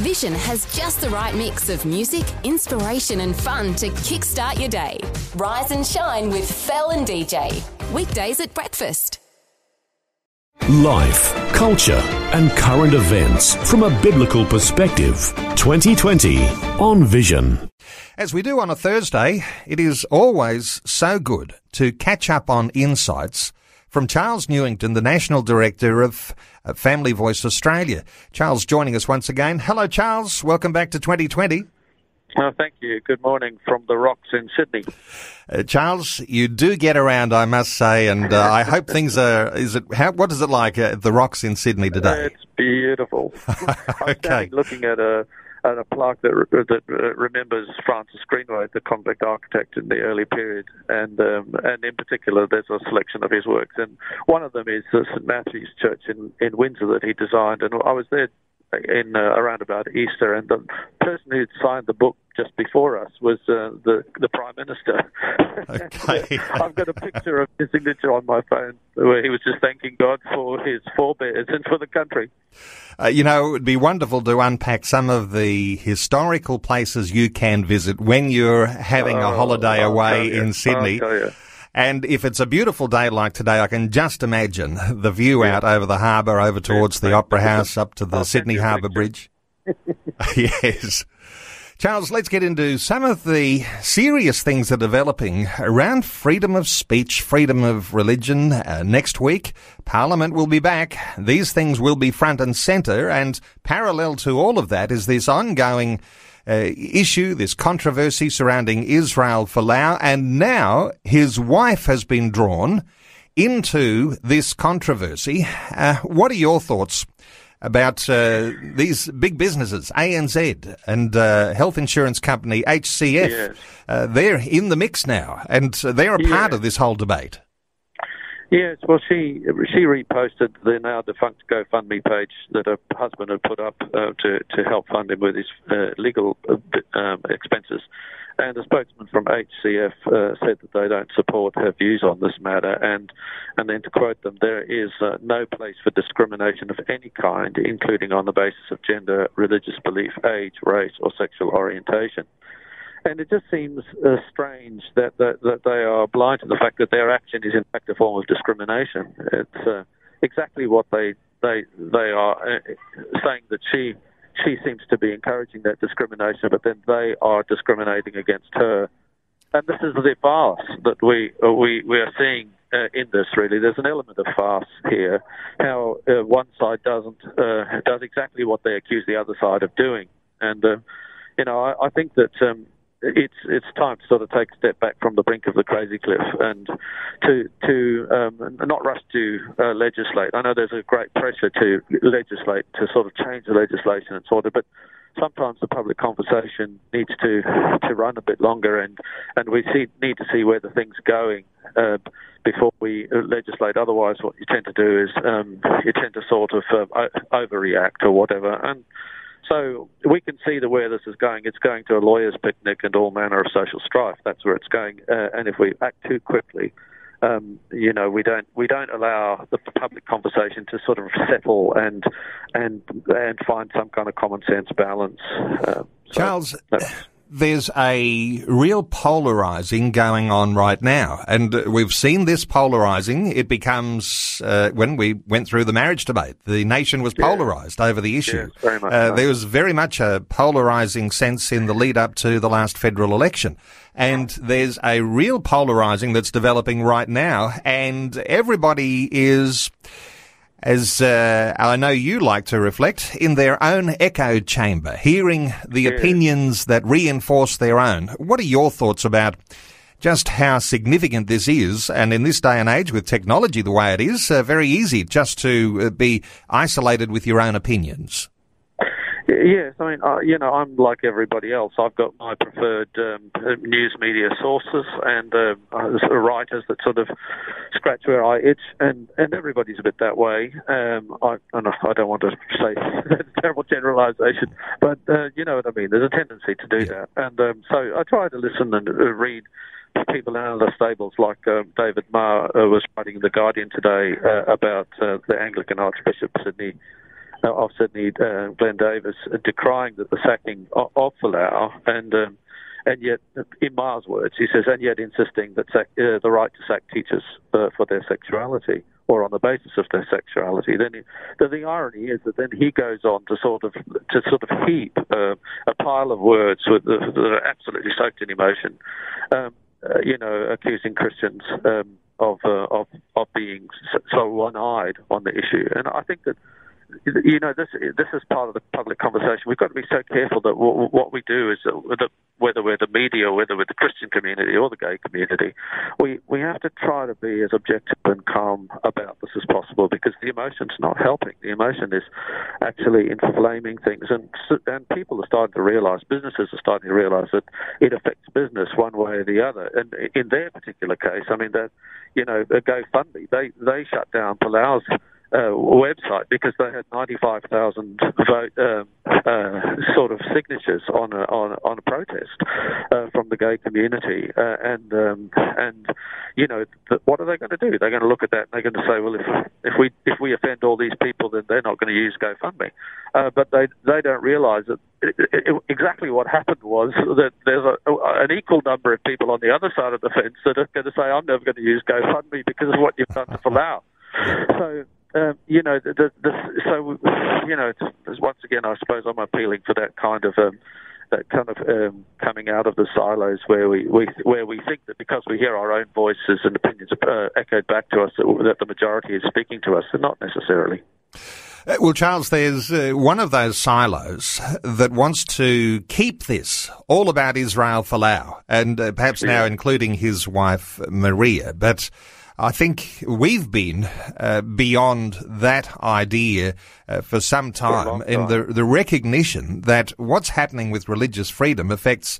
Vision has just the right mix of music, inspiration, and fun to kickstart your day. Rise and shine with Fel and DJ. Weekdays at breakfast. Life, culture, and current events from a biblical perspective. 2020 on Vision. As we do on a Thursday, it is always so good to catch up on insights from Charles Newington, the National Director of uh, Family Voice Australia. Charles joining us once again. Hello, Charles. Welcome back to 2020. Oh, thank you. Good morning from the rocks in Sydney. Uh, Charles, you do get around, I must say, and uh, I hope things are. Is it? How, what is it like at the rocks in Sydney today? It's beautiful. okay. I'm looking at a at a plaque that that uh, remembers Francis Greenway, the convict architect in the early period, and um, and in particular, there's a selection of his works, and one of them is the St Matthew's Church in in Windsor that he designed, and I was there in uh, around about Easter, and the person who signed the book just before us was uh, the the prime minister. Okay. I've got a picture of his signature on my phone where he was just thanking God for his forebears and for the country. Uh, you know, it would be wonderful to unpack some of the historical places you can visit when you're having a Oh, holiday I'll away in Sydney. I'll tell you. And if it's a beautiful day like today, I can just imagine the view out over the harbour, over towards the Opera House, up to the I'll Sydney Harbour. Bridge. yes. Charles, let's get into some of the serious things that are developing around freedom of speech, freedom of religion. Uh, next week, Parliament will be back. These things will be front and centre, and parallel to all of that is this ongoing uh, issue, this controversy surrounding Israel Folau, and now his wife has been drawn into this controversy. Uh, what are your thoughts about uh, these big businesses, ANZ and uh, health insurance company HCF? Yes. Uh, they're in the mix now, and they're a part of this whole debate. Yes, well, she she reposted the now defunct GoFundMe page that her husband had put up uh, to to help fund him with his uh, legal uh, um, expenses. And a spokesman from HCF uh, said that they don't support her views on this matter, and and then to quote them, there is uh, no place for discrimination of any kind, including on the basis of gender, religious belief, age, race, or sexual orientation. And it just seems uh, strange that, that that they are blind to the fact that their action is in fact a form of discrimination. It's uh, exactly what they they they are uh, saying that she she seems to be encouraging that discrimination, but then they are discriminating against her. And this is the farce that we uh, we we are seeing uh, in this. Really, there's an element of farce here. How uh, one side doesn't uh, does exactly what they accuse the other side of doing, and uh, you know I, I think that. Um, it's it's time to sort of take a step back from the brink of the crazy cliff and to to um, not rush to uh, legislate. I know there's a great pressure to legislate to sort of change the legislation and sort of, but sometimes the public conversation needs to to run a bit longer and and we see, need to see where the thing's going uh, before we uh, legislate. Otherwise, what you tend to do is um, you tend to sort of o- overreact or whatever and. So we can see the where this is going. It's going to a lawyer's picnic and all manner of social strife. That's where it's going. Uh, and if we act too quickly, um, you know, we don't we don't allow the public conversation to sort of settle and and and find some kind of common sense balance. Uh, so Charles, there's a real polarizing going on right now. And we've seen this polarizing. It becomes, uh, when we went through the marriage debate, the nation was polarized over the issue. Much uh, there was very much a polarizing sense in the lead up to the last federal election. And there's a real polarizing that's developing right now. And everybody is, as uh, I know you like to reflect, in their own echo chamber, hearing the opinions that reinforce their own. What are your thoughts about just how significant this is? And in this day and age, with technology the way it is, uh, very easy just to uh, be isolated with your own opinions. Yes, I mean, uh, you know, I'm like everybody else. I've got my preferred um, news media sources and uh, uh, writers that sort of scratch where I itch, and, and everybody's a bit that way. Um, I, and I don't want to say a terrible generalisation, but uh, you know what I mean. There's a tendency to do that, and um, so I try to listen and uh, read people in other stables, like um, David Marr uh, was writing in the Guardian today uh, about uh, the Anglican Archbishop Sydney of Sydney, uh, Glenn Davies, decrying the, the sacking of, of Folau, and um, and yet, in Miles' words, he says, and yet insisting that sac- uh, the right to sack teachers uh, for their sexuality or on the basis of their sexuality. Then, he, then the irony is that then he goes on to sort of to sort of heap uh, a pile of words with, that are absolutely soaked in emotion. Um, uh, you know, accusing Christians um, of, uh, of of being so one-eyed on the issue, and I think that you know, this this is part of the public conversation. We've got to be so careful that w- what we do is that whether we're the media, or whether we're the Christian community or the gay community, we we have to try to be as objective and calm about this as possible because the emotion's not helping. The emotion is actually inflaming things, and and people are starting to realise, businesses are starting to realise that it affects business one way or the other. And in their particular case, I mean that you know, GoFundMe, they they shut down Folau's uh, website because they had 95,000 vote um, uh, sort of signatures on a, on, on a protest uh, from the gay community, uh, and um, and you know th- what are they going to do? They're going to look at that and they're going to say, well, if if we if we offend all these people, then they're not going to use GoFundMe. Uh, but they they don't realise that it, it, exactly what happened was that there's a, an equal number of people on the other side of the fence that are going to say, I'm never going to use GoFundMe because of what you've done to Folau. So um, you know, the, the, so you know, once again, I suppose I'm appealing for that kind of um, that kind of um, coming out of the silos where we, we where we think that because we hear our own voices and opinions uh, echoed back to us that, that, the majority is speaking to us, and not necessarily. Uh, well, Charles, there's uh, one of those silos that wants to keep this all about Israel Folau, and uh, perhaps yeah. now including his wife Maria, but. I think we've been uh, beyond that idea uh, for some time, for in the the recognition that what's happening with religious freedom affects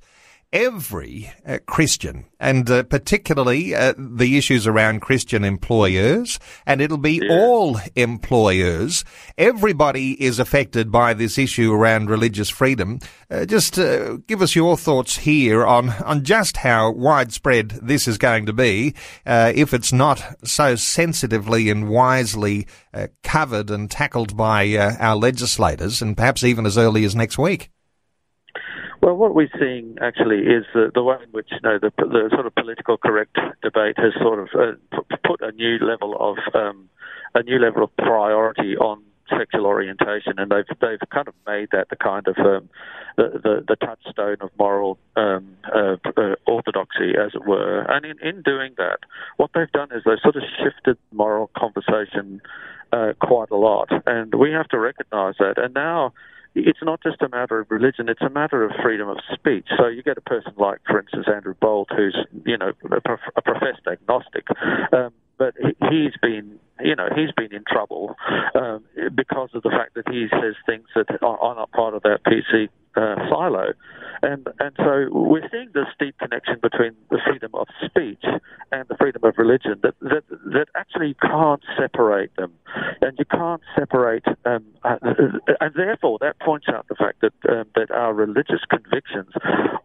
every uh, Christian, and uh, particularly uh, the issues around Christian employers, and it'll be yeah. all employers. Everybody is affected by this issue around religious freedom. Uh, just uh, give us your thoughts here on, on just how widespread this is going to be uh, if it's not so sensitively and wisely covered and tackled by our legislators, and perhaps even as early as next week. Well, what we're seeing actually is the, the way in which you know the, the sort of political correct debate has sort of uh, put a new level of um, a new level of priority on sexual orientation, and they've they've kind of made that the kind of um, the, the, the touchstone of moral um, uh, uh, orthodoxy, as it were. And in, in doing that, what they've done is they've sort of shifted moral conversation uh, quite a lot, and we have to recognise that. And now it's not just a matter of religion, it's a matter of freedom of speech. So you get a person like, for instance, Andrew Bolt, who's, you know, a, prof- a professed agnostic, um, but he's been, you know, he's been in trouble um, because of the fact that he says things that are not part of that PC uh, silo. And, and so we're seeing this deep connection between the freedom of speech and the freedom of religion that, that, that actually can't separate them. And you can't separate, um, uh, and therefore that points out the fact that, um, that our religious convictions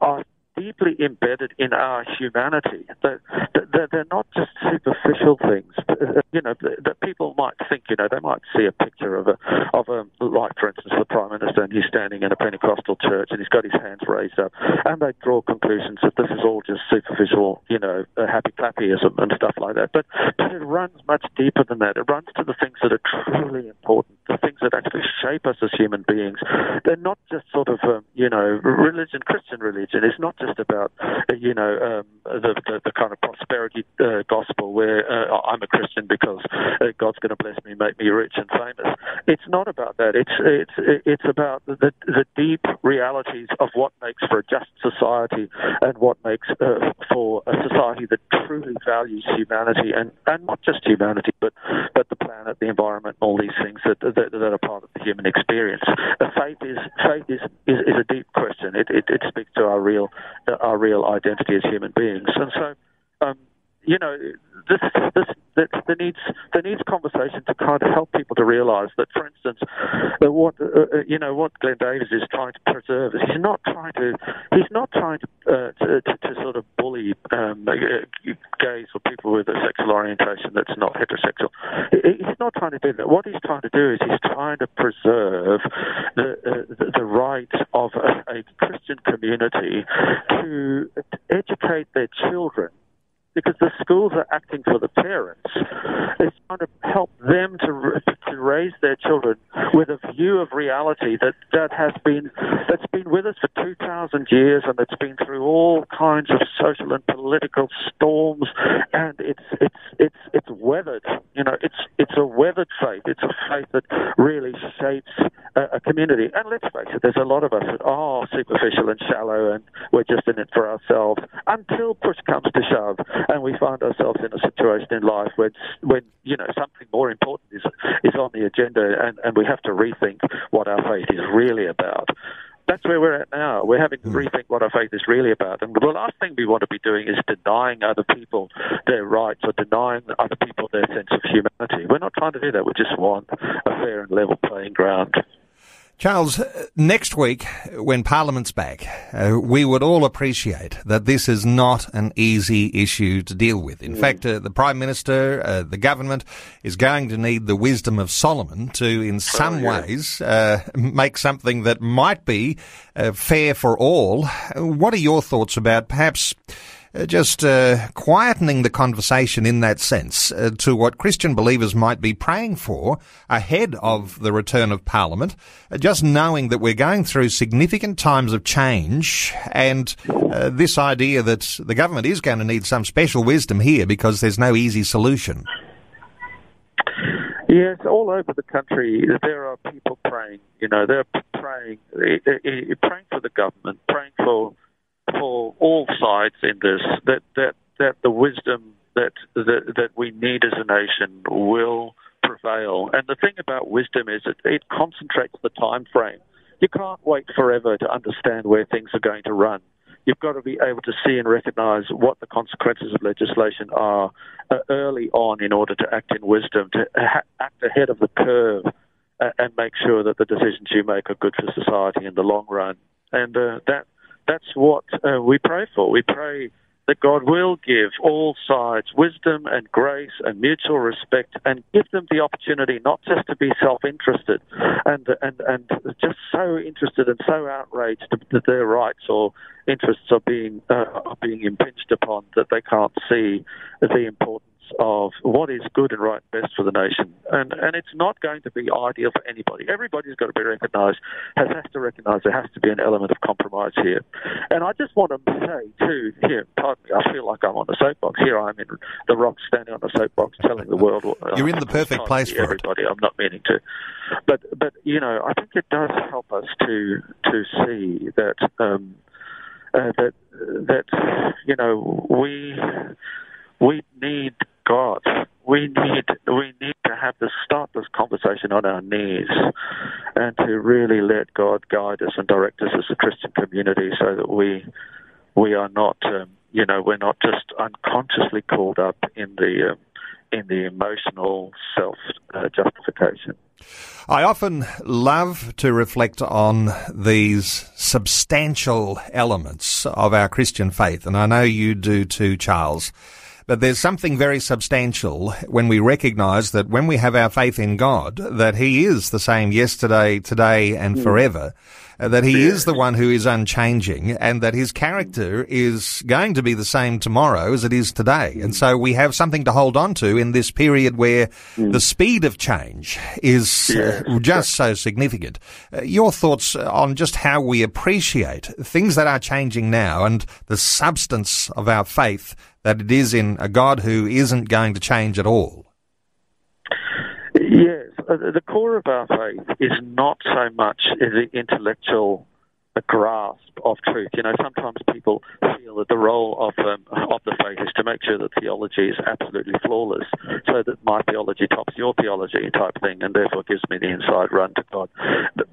are deeply embedded in our humanity. That they're not just superficial things. Uh, you know, that people might think. You know, they might see a picture of a of a like, for instance, the prime minister, and he's standing in a Pentecostal church, and he's got his hands raised up, and they draw conclusions that this is all just superficial. You know, happy clappyism and stuff like that. But but it runs much deeper than that. It runs to the things that are truly important, the things that actually shape us as human beings. They're not just sort of um, you know religion, Christian religion. It's not just about you know um, the, the, the kind of prosperity uh, gospel where uh, I'm a Christian because uh, God's going to bless me, make me rich and famous. It's not about that. It's it's it's about the the deep realities of what makes for a just society and what makes uh, for a society that truly values humanity and and not just humanity but but the planet, the environment, all these things that that, that are part of the human experience. Uh, faith is faith is, is, is a deep question. It, it, it speaks to our real our real identity as human beings. And so, um, you know, this, this, this, there needs there needs conversation to kind of help people to realise that, for instance, what uh, uh, you know what Glenn Davies is trying to preserve is he's not trying to he's not trying to uh, to, to, to, sort of bully um, uh, gays or people with a sexual orientation that's not heterosexual. He's not trying to do that. What he's trying to do is he's trying to preserve the uh, the, the right of a, a Christian community to educate their children because the schools are acting for the parents. It's trying to help them to to raise their children with a view of reality that that has been that's been with us for two thousand years and it's been through all kinds of social and political storms and it's it's it's it's weathered. You know, it's it's a weathered faith. It's a faith that really shapes a, a community. And let's face it, there's a lot of us that are superficial and shallow and we're just in it for ourselves until push comes to shove and we find ourselves in a situation in life when when you know something more important is is on the agenda, and, and we have to rethink what our faith is really about that's where we're at now. We're having to hmm. rethink what our faith is really about. And the last thing we want to be doing is denying other people their rights or denying other people their sense of humanity. We're not trying to do that. We just want a fair and level playing ground. Charles, next week when Parliament's back, uh, we would all appreciate that this is not an easy issue to deal with. In mm. fact, uh, the Prime Minister, uh, the government is going to need the wisdom of Solomon to, in oh, some oh, yeah. ways, uh, make something that might be uh, fair for all. What are your thoughts about perhaps uh, just uh, quietening the conversation in that sense uh, to what Christian believers might be praying for ahead of the return of Parliament, uh, just knowing that we're going through significant times of change and uh, this idea that the government is going to need some special wisdom here because there's no easy solution. Yes, all over the country there are people praying. You know, they're praying, eh, praying for the government, praying for for all sides in this that that that the wisdom that that, that we need as a nation will prevail. And the thing about wisdom is it, it concentrates the time frame. You can't wait forever to understand where things are going to run. You've got to be able to see and recognise what the consequences of legislation are uh, early on in order to act in wisdom, to ha- act ahead of the curve, uh, and make sure that the decisions you make are good for society in the long run. And uh, that that's what uh, we pray for. We pray that God will give all sides wisdom and grace and mutual respect and give them the opportunity not just to be self-interested and and and just so interested and so outraged that their rights or interests are being uh, are being impinged upon that they can't see the importance of what is good and right and best for the nation. And and it's not going to be ideal for anybody. Everybody's got to be recognised, has, has to recognise there has to be an element of compromise here. And I just want to say, too, here, pardon me, I feel like I'm on a soapbox. Here I am in the rock standing on a soapbox telling the world. You're in the perfect place for everybody. It. I'm not meaning to. But, but you know, I think it does help us to, to see that. Um, uh, that that you know we we need God. We need we need to have to start this conversation on our knees, and to really let God guide us and direct us as a Christian community, so that we we are not, um, you know, we're not just unconsciously called up in the um, in the emotional self uh, justification. I often love to reflect on these substantial elements of our Christian faith, and I know you do too, Charles. But there's something very substantial when we recognize that when we have our faith in God, that He is the same yesterday, today, and mm. forever. Uh, that he is the one who is unchanging and that his character is going to be the same tomorrow as it is today. And so we have something to hold on to in this period where mm. the speed of change is uh, just so significant. Uh, your thoughts on just how we appreciate things that are changing now and the substance of our faith that it is in a God who isn't going to change at all. Yes, uh, the core of our faith is not so much the intellectual grasp of truth. You know, sometimes people feel that the role of um, of the faith is to make sure that theology is absolutely flawless, so that my theology tops your theology type thing, and therefore gives me the inside run to God.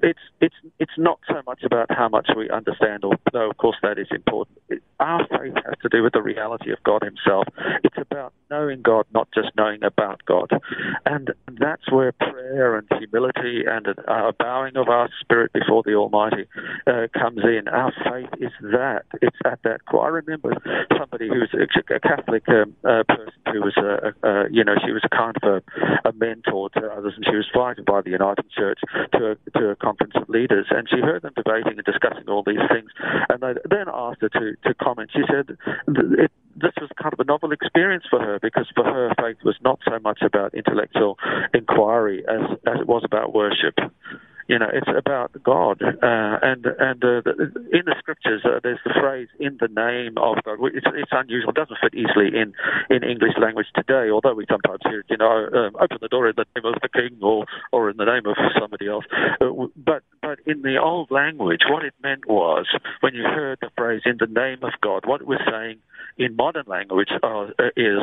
It's it's it's not so much about how much we understand, although of course that is important. Our faith has to do with the reality of God Himself. It's about knowing God, not just knowing about God, and that's where prayer and humility and a, bowing of our spirit before the Almighty uh, comes in. Our faith is that. It's at that core. I remember somebody who was a, Catholic um, uh, person who was, a, a, you know, she was a kind of a, a mentor to others, and she was invited by the United Church to a, to a conference of leaders, and she heard them debating and discussing all these things, and they then asked her to, to comment. She said, it, this was kind of a novel experience for her because for her faith was not so much about intellectual inquiry as, as it was about worship. You know, it's about God, uh, and and uh, in the scriptures uh, there's the phrase "in the name of God." It's, it's unusual; it doesn't fit easily in in English language today. Although we sometimes hear it, you know, um, open the door in the name of the King, or or in the name of somebody else. Uh, but in the old language, what it meant was when you heard the phrase "in the name of God," what it was saying in modern language uh, is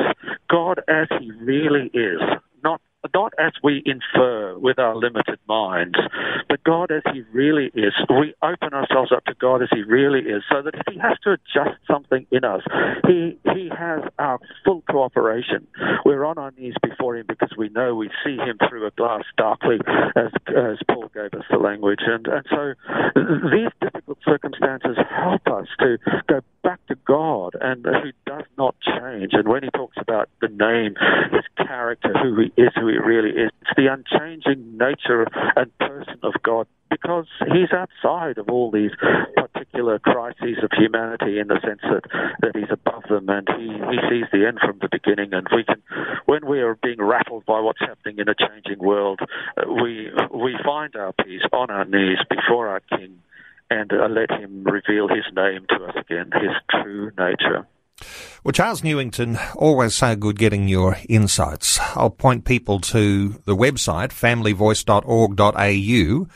God as He really is, not not as we infer with our limited minds, but God as He really is. We open ourselves up to God as He really is, so that if He has to adjust something in us, He He has our full cooperation. We're on our knees before Him because we know we see Him through a glass darkly, as as Paul gave us the language, and and so these difficult circumstances help us to go back to God and And when He talks about the name, His character, who He is, who He really is. It's the unchanging nature and person of God because he's outside of all these particular crises of humanity in the sense that, that he's above them and he, he sees the end from the beginning and we can when we are being rattled by what's happening in a changing world uh, we we find our peace on our knees before our king and uh, let him reveal his name to us again his true nature well, Charles Newington, always so good getting your insights. I'll point people to the website, familyvoice.org.au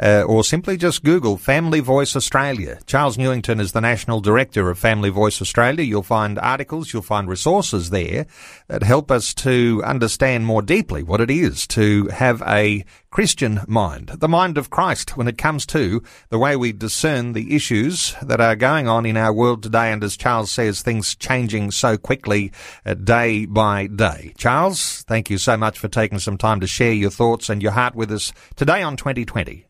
uh, or simply just Google Family Voice Australia. Charles Newington is the National Director of Family Voice Australia. You'll find articles, you'll find resources there that help us to understand more deeply what it is to have a Christian mind, the mind of Christ when it comes to the way we discern the issues that are going on in our world today. And as Charles says, things changing so quickly uh, day by day. Charles, thank you so much for taking some time to share your thoughts and your heart with us today on 2020.